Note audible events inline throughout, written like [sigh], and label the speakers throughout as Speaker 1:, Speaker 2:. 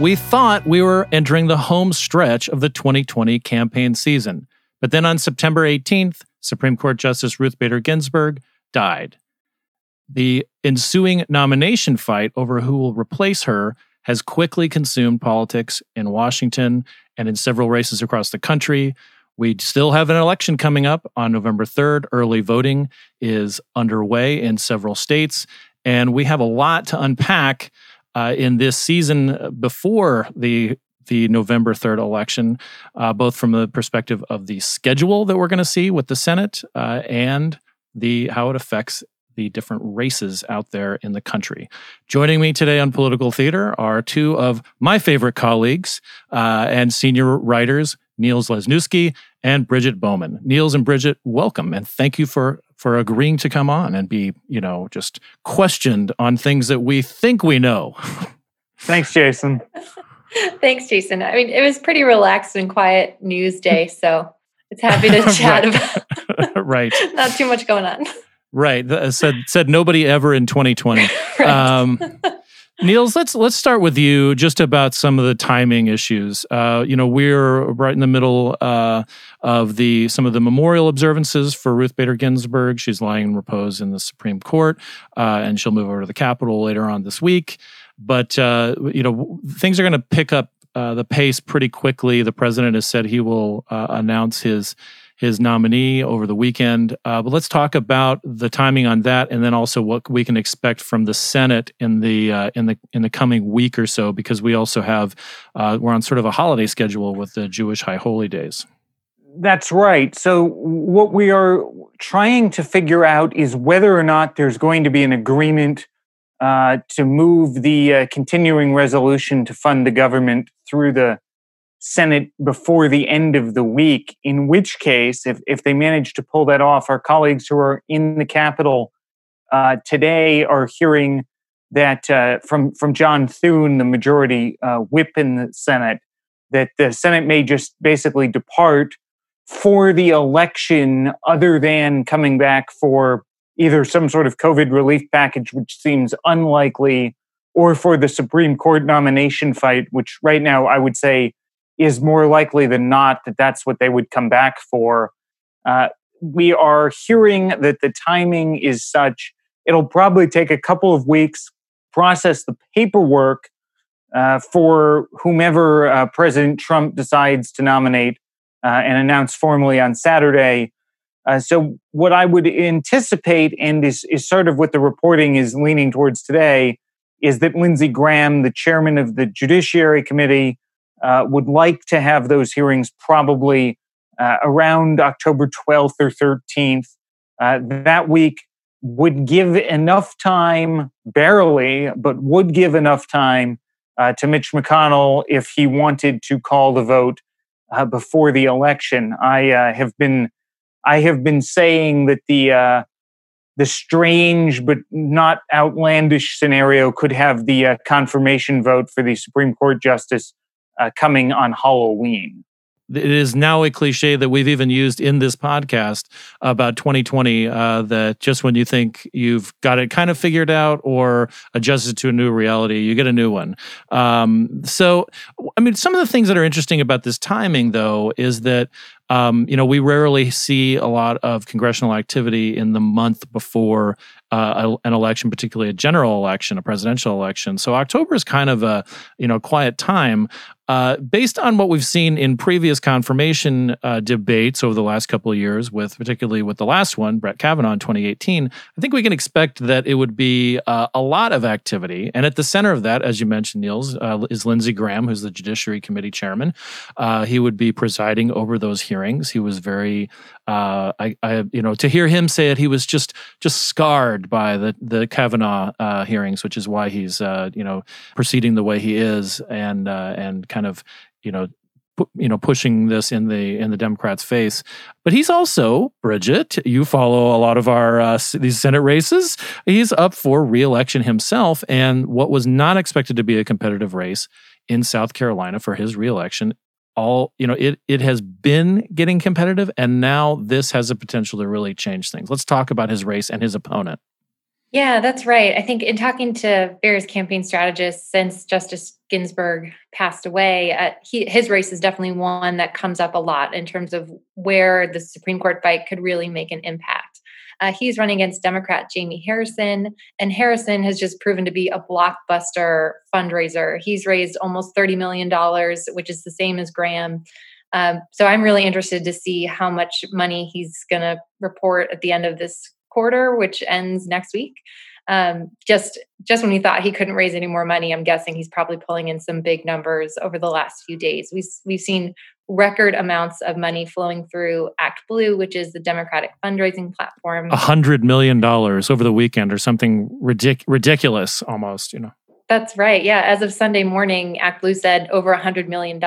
Speaker 1: We thought we were entering the home stretch of the 2020 campaign season. But then on September 18th, Supreme Court Justice Ruth Bader Ginsburg died. The ensuing nomination fight over who will replace her has quickly consumed politics in Washington and in several races across the country. We still have an election coming up on November 3rd. Early voting is underway in several states. And we have a lot to unpack uh, in this season before the the November 3rd election, uh, both from the perspective of the schedule that we're going to see with the Senate uh, and the how it affects the different races out there in the country. Joining me today on Political Theater are two of my favorite colleagues uh, and senior writers, Niels Lesniewski and Bridget Bowman. Niels and Bridget, welcome and thank you for for agreeing to come on and be, you know, just questioned on things that we think we know.
Speaker 2: Thanks, Jason. [laughs]
Speaker 3: Thanks, Jason. I mean, it was pretty relaxed and quiet news day, [laughs] so it's happy to [laughs] chat
Speaker 1: about. right.
Speaker 3: Not too much going on.
Speaker 1: Right. Said said nobody ever in 2020.
Speaker 3: right.
Speaker 1: Um, Niels, let's let's start with you just about some of the timing issues. Uh, you know, we're right in the middle uh, of the some of the memorial observances for Ruth Bader Ginsburg. She's lying in repose in the Supreme Court, uh, and she'll move over to the Capitol later on this week. But uh, you know, things are going to pick up uh, the pace pretty quickly. The president has said he will uh, announce his his nominee over the weekend. Uh, but let's talk about the timing on that, and then also what we can expect from the Senate in the uh, in the in the coming week or so, because we also have uh, we're on sort of a holiday schedule with the Jewish High Holy Days.
Speaker 2: That's right. So what we are trying to figure out is whether or not there's going to be an agreement uh, to move the uh, continuing resolution to fund the government through the Senate before the end of the week, in which case, if, if they manage to pull that off, our colleagues who are in the Capitol uh, today are hearing that uh, from, from John Thune, the majority uh, whip in the Senate, that the Senate may just basically depart for the election other than coming back for either some sort of COVID relief package, which seems unlikely, or for the Supreme Court nomination fight, which right now I would say is more likely than not that that's what they would come back for. Uh, we are hearing that the timing is such, it'll probably take a couple of weeks, process the paperwork uh, for whomever uh, President Trump decides to nominate uh, and announce formally on Saturday. Uh, so, what I would anticipate, and is, is sort of what the reporting is leaning towards today, is that Lindsey Graham, the chairman of the Judiciary Committee, uh, would like to have those hearings probably uh, around October 12th or 13th. Uh, that week would give enough time, barely, but would give enough time uh, to Mitch McConnell if he wanted to call the vote uh, before the election. I uh, have been, I have been saying that the the strange but not outlandish scenario could have the confirmation vote for the Supreme Court justice uh, coming on Halloween.
Speaker 1: It is now a cliche that we've even used in this podcast about 2020 uh, that just when you think you've got it kind of figured out or adjusted to a new reality, you get a new one. Um, so, I mean, some of the things that are interesting about this timing, though, is that um, you know, we rarely see a lot of congressional activity in the month before uh, an election, particularly a general election, a presidential election. So October is kind of a you know quiet time. Uh, based on what we've seen in previous confirmation uh, debates over the last couple of years, with particularly with the last one, Brett Kavanaugh in 2018, I think we can expect that it would be uh, a lot of activity. And at the center of that, as you mentioned, Niels, uh, is Lindsey Graham, who's the Judiciary Committee chairman. Uh, he would be presiding over those hearings. He was very, uh, I, I, you know, to hear him say it, he was just just scarred by the the Kavanaugh hearings, which is why he's, you know, proceeding the way he is, and and kind of you know you know pushing this in the in the Democrats' face. But he's also Bridget. You follow a lot of our uh, these Senate races. He's up for reelection himself, and what was not expected to be a competitive race in South Carolina for his reelection. All you know, it it has been getting competitive, and now this has a potential to really change things. Let's talk about his race and his opponent.
Speaker 3: Yeah, that's right. I think in talking to various campaign strategists since Justice Ginsburg passed away, uh, he, his race is definitely one that comes up a lot in terms of where the Supreme Court fight could really make an impact. Uh, he's running against Democrat Jamie Harrison, and Harrison has just proven to be a blockbuster fundraiser. He's raised almost $30 million, which is the same as Graham. Um, so I'm really interested to see how much money he's going to report at the end of this quarter, which ends next week. Um, just just when he thought he couldn't raise any more money, I'm guessing he's probably pulling in some big numbers over the last few days. We've we've seen record amounts of money flowing through Act Blue, which is the Democratic fundraising platform.
Speaker 1: A hundred million dollars over the weekend, or something ridic- ridiculous, almost. You know.
Speaker 3: That's right. Yeah. As of Sunday morning, Act Blue said over $100 million,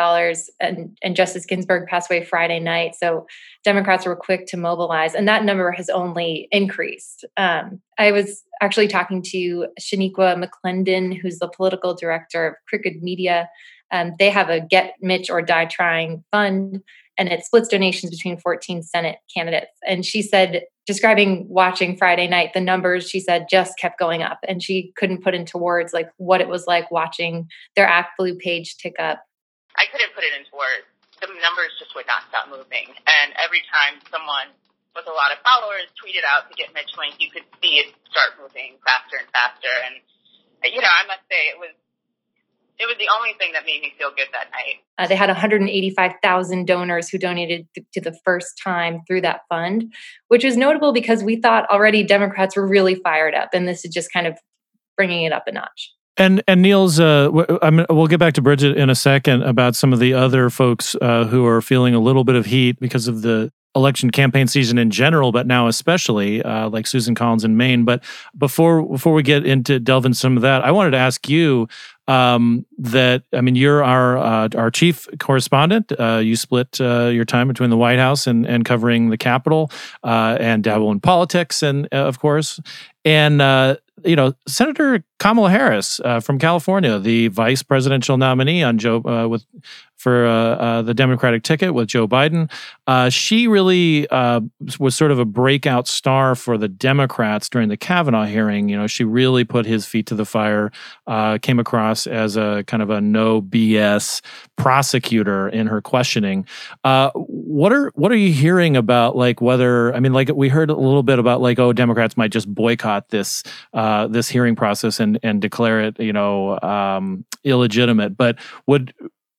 Speaker 3: and, and Justice Ginsburg passed away Friday night. So Democrats were quick to mobilize, and that number has only increased. Um, I was actually talking to Shaniqua McClendon, who's the political director of Crooked Media. Um, they have a Get Mitch or Die Trying fund and it splits donations between 14 Senate candidates. And she said, describing watching Friday night, the numbers she said just kept going up, and she couldn't put into words like what it was like watching their Act Blue page tick up.
Speaker 4: I couldn't put it into words. The numbers just would not stop moving, and every time someone with a lot of followers tweeted out to get Mitch Link, you could see it start moving faster and faster. And you know, I must say it was it was the only thing that made me feel good that night. Uh,
Speaker 3: they had 185,000 donors who donated to the first time through that fund, which is notable because we thought already Democrats were really fired up, and this is just kind of bringing it up a notch.
Speaker 1: And and Niels, uh, we'll get back to Bridget in a second about some of the other folks uh, who are feeling a little bit of heat because of the election campaign season in general, but now especially uh, like Susan Collins in Maine. But before before we get into delve into some of that, I wanted to ask you um, that I mean you're our uh, our chief correspondent. Uh, you split uh, your time between the White House and and covering the Capitol uh, and dabble in politics, and uh, of course, and you know, Senator Kamala Harris from California, the vice presidential nominee on Joe with for uh, uh the Democratic ticket with Joe Biden, uh, she really uh, was sort of a breakout star for the Democrats during the Kavanaugh hearing. You know, she really put his feet to the fire. came across as a kind of a no BS prosecutor in her questioning. what are what are you hearing about like whether I mean like we heard a little bit about like oh Democrats might just boycott this uh, this hearing process and and declare it, you know, um, illegitimate. But would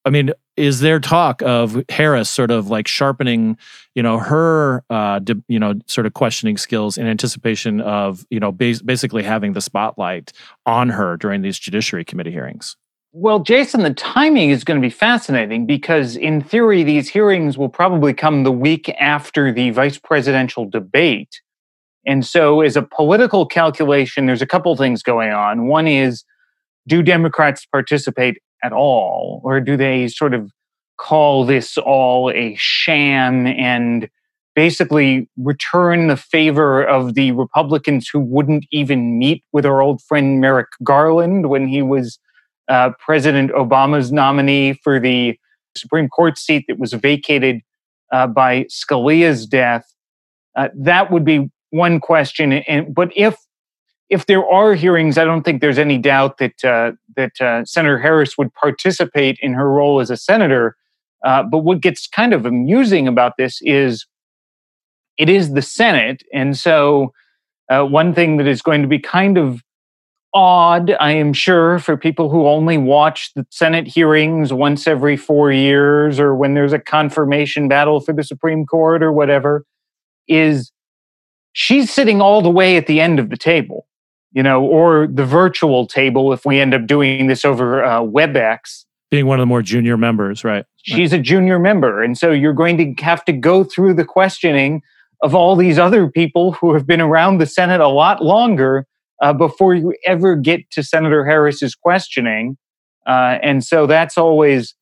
Speaker 1: I mean, is there talk of Harris sort of like sharpening, you know, her, uh, de, you know, sort of questioning skills in anticipation of, you know, bas- basically having the spotlight on her during these Judiciary Committee hearings?
Speaker 2: Well, Jason, the timing is going to be fascinating because, in theory, these hearings will probably come the week after the vice presidential debate. And so, as a political calculation, there's a couple things going on. One is do Democrats participate at all, or do they sort of call this all a sham and basically return the favor of the Republicans who wouldn't even meet with our old friend Merrick Garland when he was uh, President Obama's nominee for the Supreme Court seat that was vacated uh, by Scalia's death? Uh, that would be one question. And but if if there are hearings, I don't think there's any doubt that uh, that uh, Senator Harris would participate in her role as a senator. Uh, but what gets kind of amusing about this is it is the Senate, and so uh, one thing that is going to be kind of odd, I am sure, for people who only watch the Senate hearings once every four years or when there's a confirmation battle for the Supreme Court or whatever, is she's sitting all the way at the end of the table, you know, or the virtual table if we end up doing this over uh, WebEx.
Speaker 1: Being one of the more junior members, right?
Speaker 2: She's a junior member. And so you're going to have to go through the questioning of all these other people who have been around the Senate a lot longer uh, before you ever get to Senator Harris's questioning. Uh, and so that's always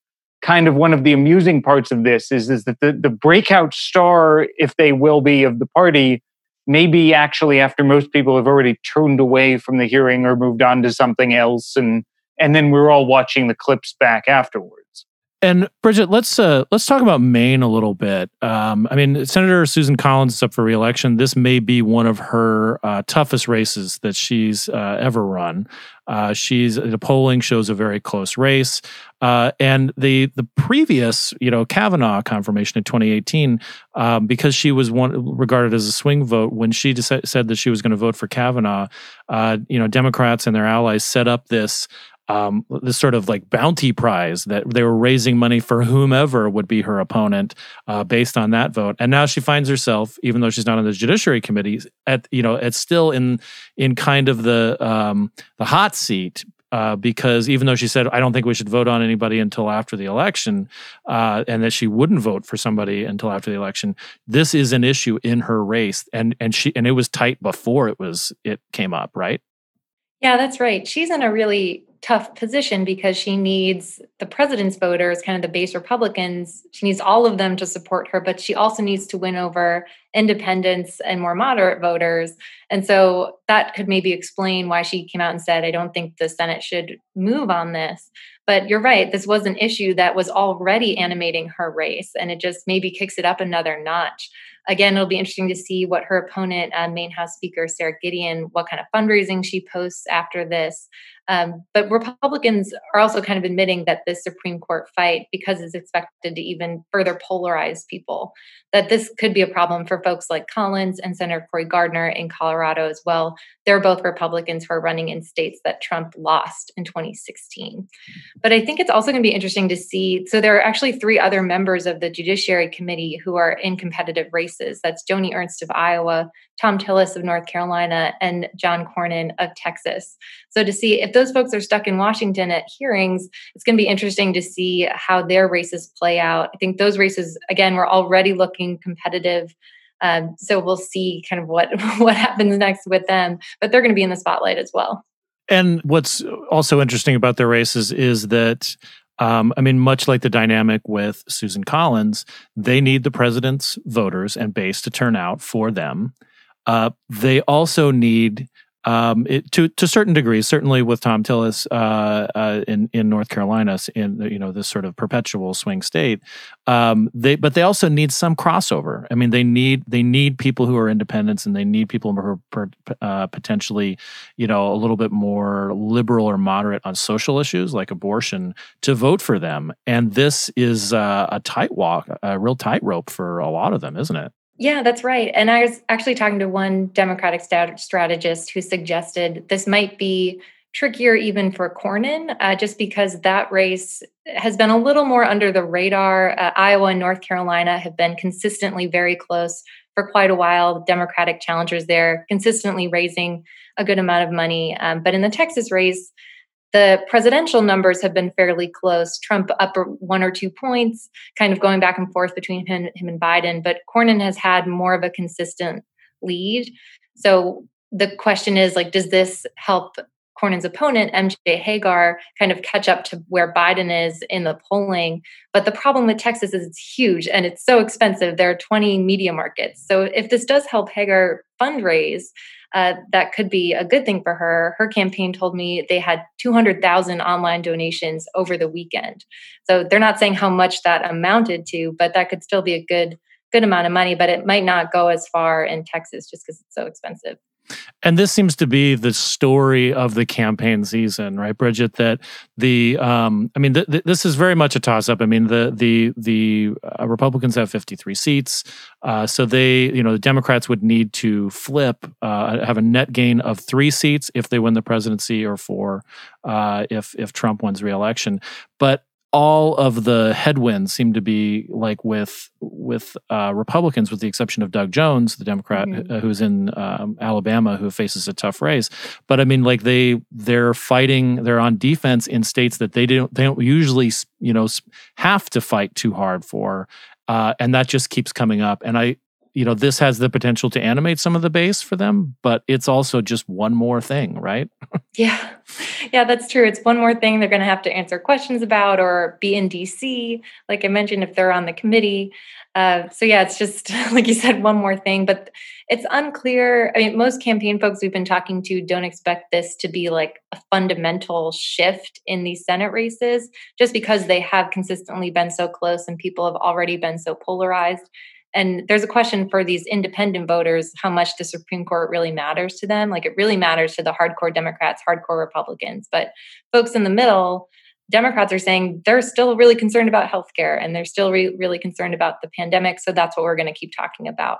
Speaker 2: kind of one of the amusing parts of this is, is that the, the breakout star, if they will be, of the party maybe actually after most people have already turned away from the hearing or moved on to something else and and then we're all watching the clips back afterwards
Speaker 1: and Bridget, let's uh, let's talk about Maine a little bit. Um, I mean, Senator Susan Collins is up for reelection. This may be one of her uh, toughest races that she's uh, ever run. Uh, she's the polling shows a very close race, uh, and the the previous, you know, Kavanaugh confirmation in 2018, um, because she was one regarded as a swing vote when she said that she was going to vote for Kavanaugh. Uh, you know, Democrats and their allies set up this um, this sort of like bounty prize that they were raising money for whomever would be her opponent uh, based on that vote. And now she finds herself, even though she's not on the Judiciary Committee, at you know, it's still in in kind of the um, the hot seat uh, because even though she said I don't think we should vote on anybody until after the election, uh, and that she wouldn't vote for somebody until after the election, this is an issue in her race, and and she and it was tight before it was it came up, right?
Speaker 3: Yeah, that's right. She's in a really tough position because she needs the president's voters, kind of the base Republicans. She needs all of them to support her, but she also needs to win over independents and more moderate voters. And so that could maybe explain why she came out and said, I don't think the Senate should move on this. But you're right, this was an issue that was already animating her race, and it just maybe kicks it up another notch again, it'll be interesting to see what her opponent, uh, Maine House Speaker Sara Gideon, what kind of fundraising she posts after this. Um, but Republicans are also kind of admitting that this Supreme Court fight, because it's expected to even further polarize people, that this could be a problem for folks like Collins and Senator Cory Gardner in Colorado as well. They're both Republicans who are running in states that Trump lost in 2016. But I think it's also going to be interesting to see. So there are actually three other members of the Judiciary Committee who are in competitive races. That's Joni Ernst of Iowa, Thom Tillis of North Carolina, and John Cornyn of Texas. So to see if those folks are stuck in Washington at hearings, it's going to be interesting to see how their races play out. I think those races, again, we're already looking competitive. Um, so we'll see kind of what [laughs] what happens next with them, but they're going to be in the spotlight as well.
Speaker 1: And what's also interesting about their races is that um, I mean, much like the dynamic with Susan Collins, they need the president's voters and base to turn out for them. Uh, they also need um, it, to to certain degrees, certainly with Thom Tillis uh, uh, in in North Carolina, in you know this sort of perpetual swing state, um, they but they also need some crossover. I mean, they need they need people who are independents, and they need people who are uh, potentially, you know, a little bit more liberal or moderate on social issues like abortion to vote for them. And this is uh, a tight walk, a real tightrope for a lot of them, isn't it?
Speaker 3: Yeah, that's right. And I was actually talking to one Democratic stat- strategist who suggested this might be trickier even for Cornyn, uh, just because that race has been a little more under the radar. Uh, Iowa and North Carolina have been consistently very close for quite a while. Democratic challengers there consistently raising a good amount of money. Um, but in the Texas race, the presidential numbers have been fairly close. Trump up one or two points, kind of going back and forth between him, him and Biden. But Cornyn has had more of a consistent lead. So the question is like, does this help Cornyn's opponent, MJ Hegar, kind of catch up to where Biden is in the polling. But the problem with Texas is it's huge and it's so expensive. There are 20 media markets. So if this does help Hegar fundraise, uh, that could be a good thing for her. Her campaign told me they had 200,000 online donations over the weekend. So they're not saying how much that amounted to, but that could still be a good good amount of money, but it might not go as far in Texas just because it's so expensive.
Speaker 1: And this seems to be the story of the campaign season, right, Bridget? That the, um, I mean, th- th- this is very much a toss-up. I mean, the the the uh, Republicans have 53 seats, uh, so they, you know, the Democrats would need to flip, uh, have a net gain of three seats if they win the presidency, or four uh, if if Trump wins re-election. But all of the headwinds seem to be like with with uh, Republicans, with the exception of Doug Jones, the Democrat mm-hmm. who's in um, Alabama, who faces a tough race. But I mean, like they they're fighting, they're on defense in states that they don't they don't usually you know have to fight too hard for, uh, and that just keeps coming up. And I you know this has the potential to animate some of the base for them but it's also just one more thing right [laughs]
Speaker 3: yeah yeah, that's true. It's one more thing they're going to have to answer questions about or be in DC, like I mentioned, if they're on the committee. Uh, so yeah, it's just [laughs] like you said, one more thing, but it's unclear. I mean, most campaign folks we've been talking to don't expect this to be like a fundamental shift in these Senate races, just because they have consistently been so close and people have already been so polarized. And there's a question for these independent voters how much the Supreme Court really matters to them. Like it really matters to the hardcore Democrats, hardcore Republicans. But folks in the middle, Democrats are saying they're still really concerned about healthcare and they're still re- really concerned about the pandemic. So that's what we're going to keep talking about.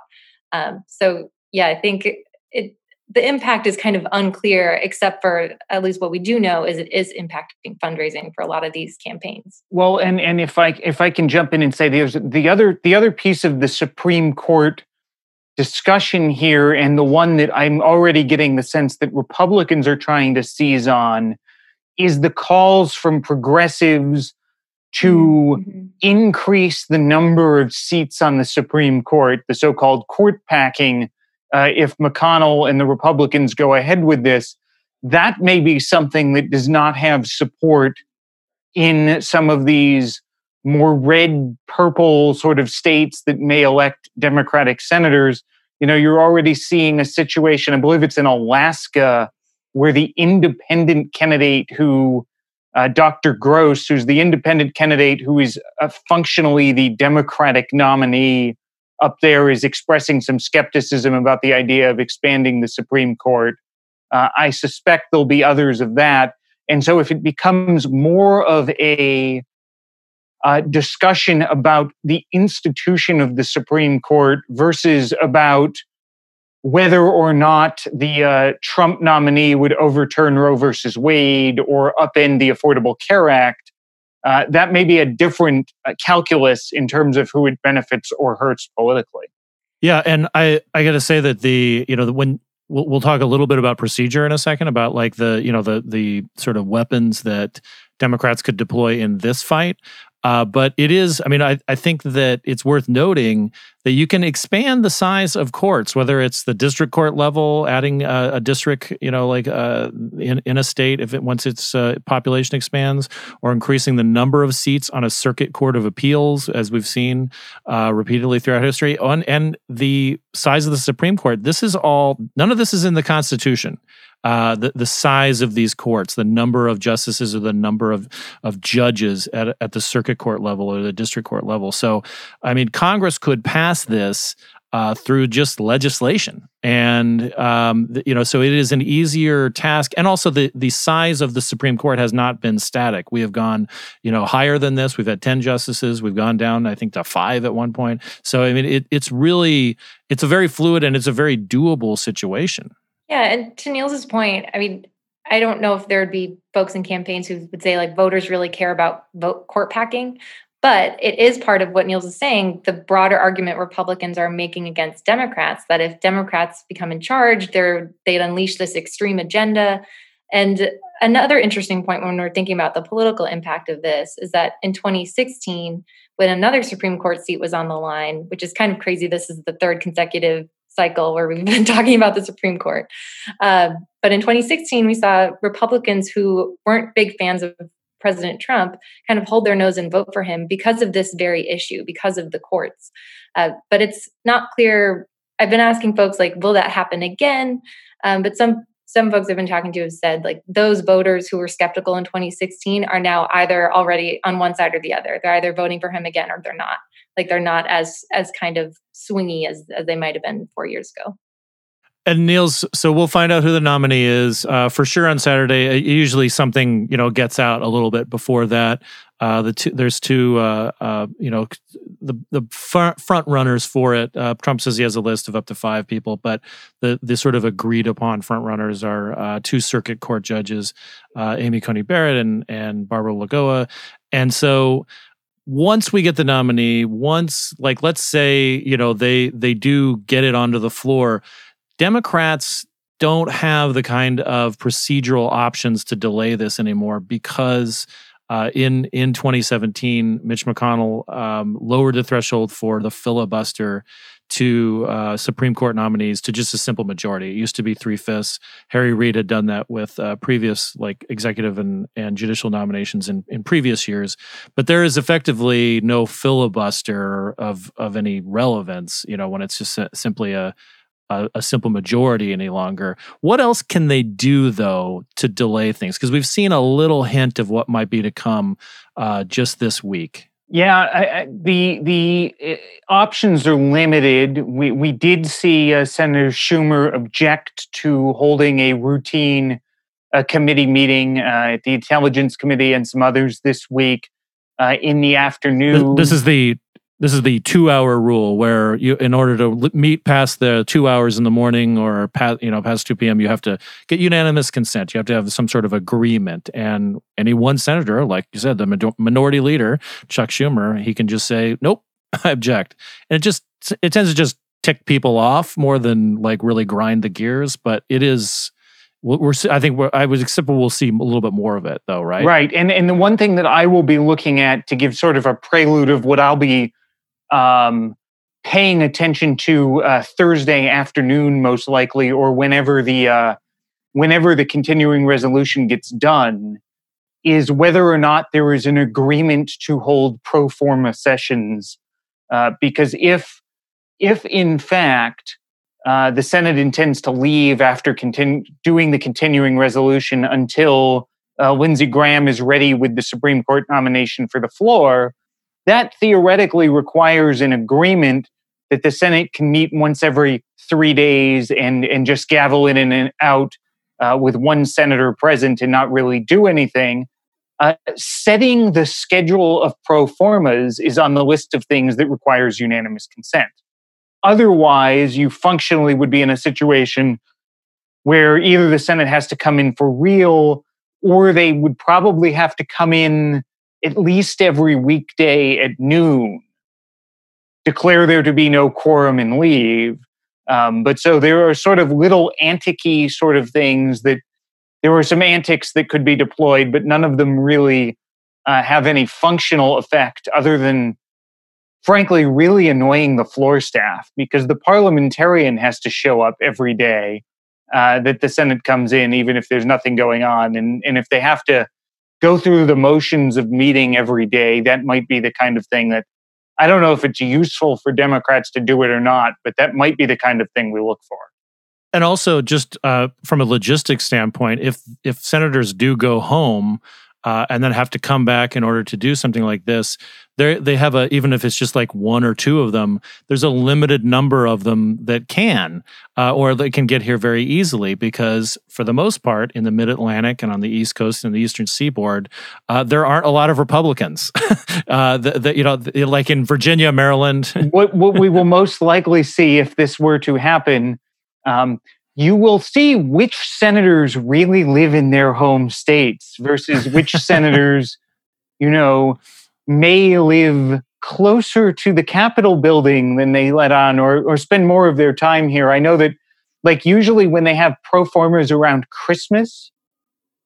Speaker 3: Um, so, yeah, I think it, it, the impact is kind of unclear, except for at least what we do know is it is impacting fundraising for a lot of these campaigns.
Speaker 2: Well, and and if I if I can jump in and say there's the other the other piece of the Supreme Court discussion here, and the one that I'm already getting the sense that Republicans are trying to seize on is the calls from progressives to mm-hmm. increase the number of seats on the Supreme Court, the so called court packing uh, if McConnell and the Republicans go ahead with this, that may be something that does not have support in some of these more red purple sort of states that may elect Democratic senators. You know, you're already seeing a situation, I believe it's in Alaska, where the independent candidate who, uh, Dr. Gross, who's the independent candidate who is uh, functionally the Democratic nominee up there is expressing some skepticism about the idea of expanding the Supreme Court. Uh, I suspect there'll be others of that. And so, if it becomes more of a uh, discussion about the institution of the Supreme Court versus about whether or not the uh, Trump nominee would overturn Roe versus Wade or upend the Affordable Care Act, uh, that may be a different uh, calculus in terms of who it benefits or hurts politically.
Speaker 1: Yeah, and I I got to say that the you know when we'll, we'll talk a little bit about procedure in a second about like the you know the the sort of weapons that Democrats could deploy in this fight. Uh, but it is, I mean, I, I think that it's worth noting that you can expand the size of courts, whether it's the district court level, adding a, a district, you know, like uh, in, in a state, if it once its uh, population expands, or increasing the number of seats on a circuit court of appeals, as we've seen uh, repeatedly throughout history, on, and the size of the Supreme Court. This is all, none of this is in the Constitution uh, the the size of these courts, the number of justices, or the number of of judges at at the circuit court level or the district court level. So, I mean, Congress could pass this uh, through just legislation, and um, you know, so it is an easier task. And also, the the size of the Supreme Court has not been static. We have gone, you know, higher than this. We've had ten justices. We've gone down, I think, to five at one point. So, I mean, it, it's really it's a very fluid and it's a very doable situation.
Speaker 3: Yeah, and to Niels's point, I mean, I don't know if there would be folks in campaigns who would say like voters really care about vote court packing, but it is part of what Niels is saying. The broader argument Republicans are making against Democrats that if Democrats become in charge, they're they'd unleash this extreme agenda. And another interesting point when we're thinking about the political impact of this is that in 2016, when another Supreme Court seat was on the line, which is kind of crazy, this is the third consecutive cycle where we've [laughs] been talking about the Supreme Court. Uh, but in 2016, we saw Republicans who weren't big fans of President Trump kind of hold their nose and vote for him because of this very issue, because of the courts. Uh, but it's not clear. I've been asking folks like, will that happen again? Um, but some some folks I've been talking to have said like those voters who were skeptical in 2016 are now either already on one side or the other. They're either voting for him again or they're not like they're not as as kind of swingy as, as they might have been four years ago.
Speaker 1: And Niels, so we'll find out who the nominee is uh, for sure on Saturday. Uh, usually, something you know gets out a little bit before that. Uh, the two, there's two, uh, uh, you know, the the front, runners for it. Uh, Trump says he has a list of up to five people, but the the sort of agreed upon front runners are two circuit court judges, Amy Coney Barrett and and Barbara Lagoa, and so once we get the nominee, once like let's say, you know, they they do get it onto the floor, Democrats don't have the kind of procedural options to delay this anymore because uh, in in 2017, Mitch McConnell um, lowered the threshold for the filibuster to uh, Supreme Court nominees to just a simple majority. It used to be three fifths. Harry Reid had done that with uh, previous like executive and, and judicial nominations in, in previous years. But there is effectively no filibuster of of any relevance. You know, when it's just a, simply a, a a simple majority any longer. What else can they do though to delay things? Because we've seen a little hint of what might be to come uh, just this week.
Speaker 2: Yeah, I, I, the the uh, options are limited. We we did see uh, Senator Schumer object to holding a routine uh, committee meeting uh, at the Intelligence Committee and some others this week uh, in the afternoon.
Speaker 1: This is the this is the two hour rule where you in order to meet past the two hours in the morning or past you know past 2 p.m you have to get unanimous consent you have to have some sort of agreement and any one senator like you said the minority leader chuck schumer he can just say nope [laughs] i object and it just it tends to just tick people off more than like really grind the gears but it is we're, I think we're, I was acceptable. We'll see a little bit more of it, though, right?
Speaker 2: Right, and and the one thing that I will be looking at to give sort of a prelude of what I'll be um, paying attention to uh, Thursday afternoon, most likely, or whenever the uh, whenever the continuing resolution gets done, is whether or not there is an agreement to hold pro forma sessions. Uh, because if if in fact uh, the Senate intends to leave after continu- doing the continuing resolution until uh, Lindsey Graham is ready with the Supreme Court nomination for the floor, that theoretically requires an agreement that the Senate can meet once every three days and, and just gavel in and out uh, with one senator present and not really do anything. Uh, setting the schedule of pro formas is on the list of things that requires unanimous consent. Otherwise, you functionally would be in a situation where either the Senate has to come in for real or they would probably have to come in at least every weekday at noon, declare there to be no quorum and leave. Um, but so there are sort of little anticky sort of things that there were some antics that could be deployed, but none of them really uh, have any functional effect other than, frankly, really annoying the floor staff because the parliamentarian has to show up every day uh, that the Senate comes in, even if there's nothing going on. And, and if they have to go through the motions of meeting every day, that might be the kind of thing that I don't know if it's useful for Democrats to do it or not, but that might be the kind of thing we look for.
Speaker 1: And also, just uh, from a logistics standpoint, if if senators do go home, uh, and then have to come back in order to do something like this. They they have a even if it's just like one or two of them. There's a limited number of them that can, uh, or that can get here very easily because for the most part in the Mid Atlantic and on the East Coast and the Eastern Seaboard, uh, there aren't a lot of Republicans. [laughs] uh, the, you know, like in Virginia, Maryland. [laughs]
Speaker 2: what what we will most likely see if this were to happen. Um, you will see which senators really live in their home states versus which [laughs] senators, you know, may live closer to the Capitol building than they let on or, or spend more of their time here. I know that, like, usually when they have pro formas around Christmas,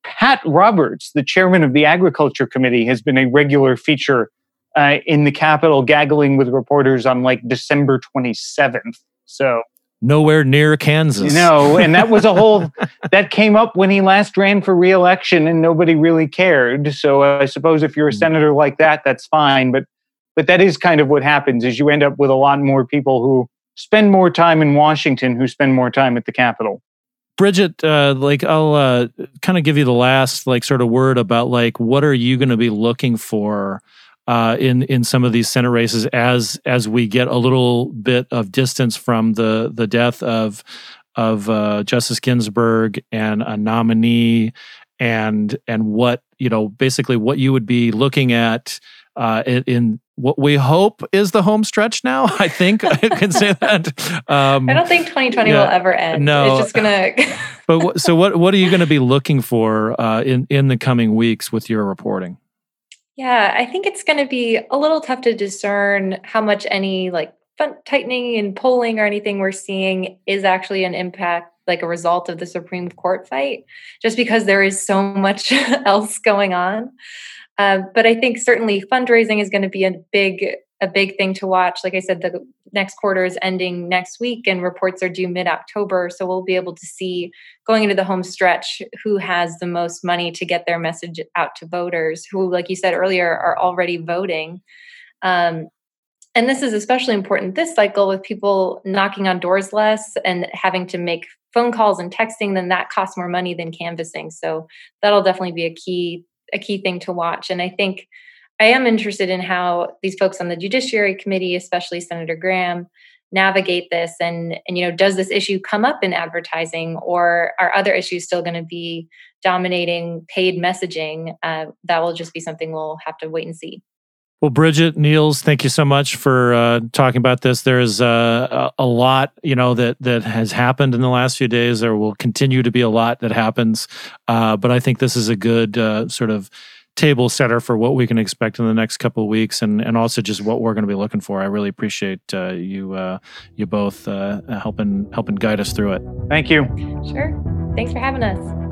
Speaker 2: Pat Roberts, the chairman of the Agriculture Committee, has been a regular feature uh, in the Capitol, gaggling with reporters on like December 27th. So
Speaker 1: nowhere near Kansas.
Speaker 2: No, and that was a whole [laughs] that came up when he last ran for reelection and nobody really cared. So I suppose if you're a hmm. senator like that, that's fine. But but that is kind of what happens is you end up with a lot more people who spend more time in Washington who spend more time at the Capitol.
Speaker 1: Bridget, uh, like I'll uh, kind of give you the last like sort of word about like what are you going to be looking for uh, in in some of these Senate races as as we get a little bit of distance from the the death of of uh, Justice Ginsburg and a nominee and and what you know basically what you would be looking at uh, in, in, what we hope is the home stretch now. [laughs] I think I can say that.
Speaker 3: Um, I don't think 2020 yeah, will ever end. No, it's just gonna.
Speaker 1: but so [laughs] what? What are you going to be looking for uh, in in the coming weeks with your reporting?
Speaker 3: Yeah, I think it's going to be a little tough to discern how much any like tightening and polling or anything we're seeing is actually an impact like a result of the Supreme Court fight, just because there is so much [laughs] else going on. Uh, but I think certainly fundraising is going to be a big a big thing to watch. Like I said, the next quarter is ending next week, and reports are due mid October. So we'll be able to see going into the home stretch who has the most money to get their message out to voters who, like you said earlier, are already voting. Um, and this is especially important this cycle with people knocking on doors less and having to make phone calls and texting then that costs more money than canvassing so that'll definitely be a key a key thing to watch and i think i am interested in how these folks on the judiciary committee especially senator graham navigate this and and you know does this issue come up in advertising or are other issues still going to be dominating paid messaging uh, that will just be something we'll have to wait and see
Speaker 1: well, Bridget Niels, thank you so much for uh, talking about this. There's uh, a lot, you know, that that has happened in the last few days. There will continue to be a lot that happens, uh, but I think this is a good uh, sort of table setter for what we can expect in the next couple of weeks, and and also just what we're going to be looking for. I really appreciate uh, you uh, you both helping helping guide us through it.
Speaker 2: Thank you.
Speaker 3: Sure. Thanks for having us.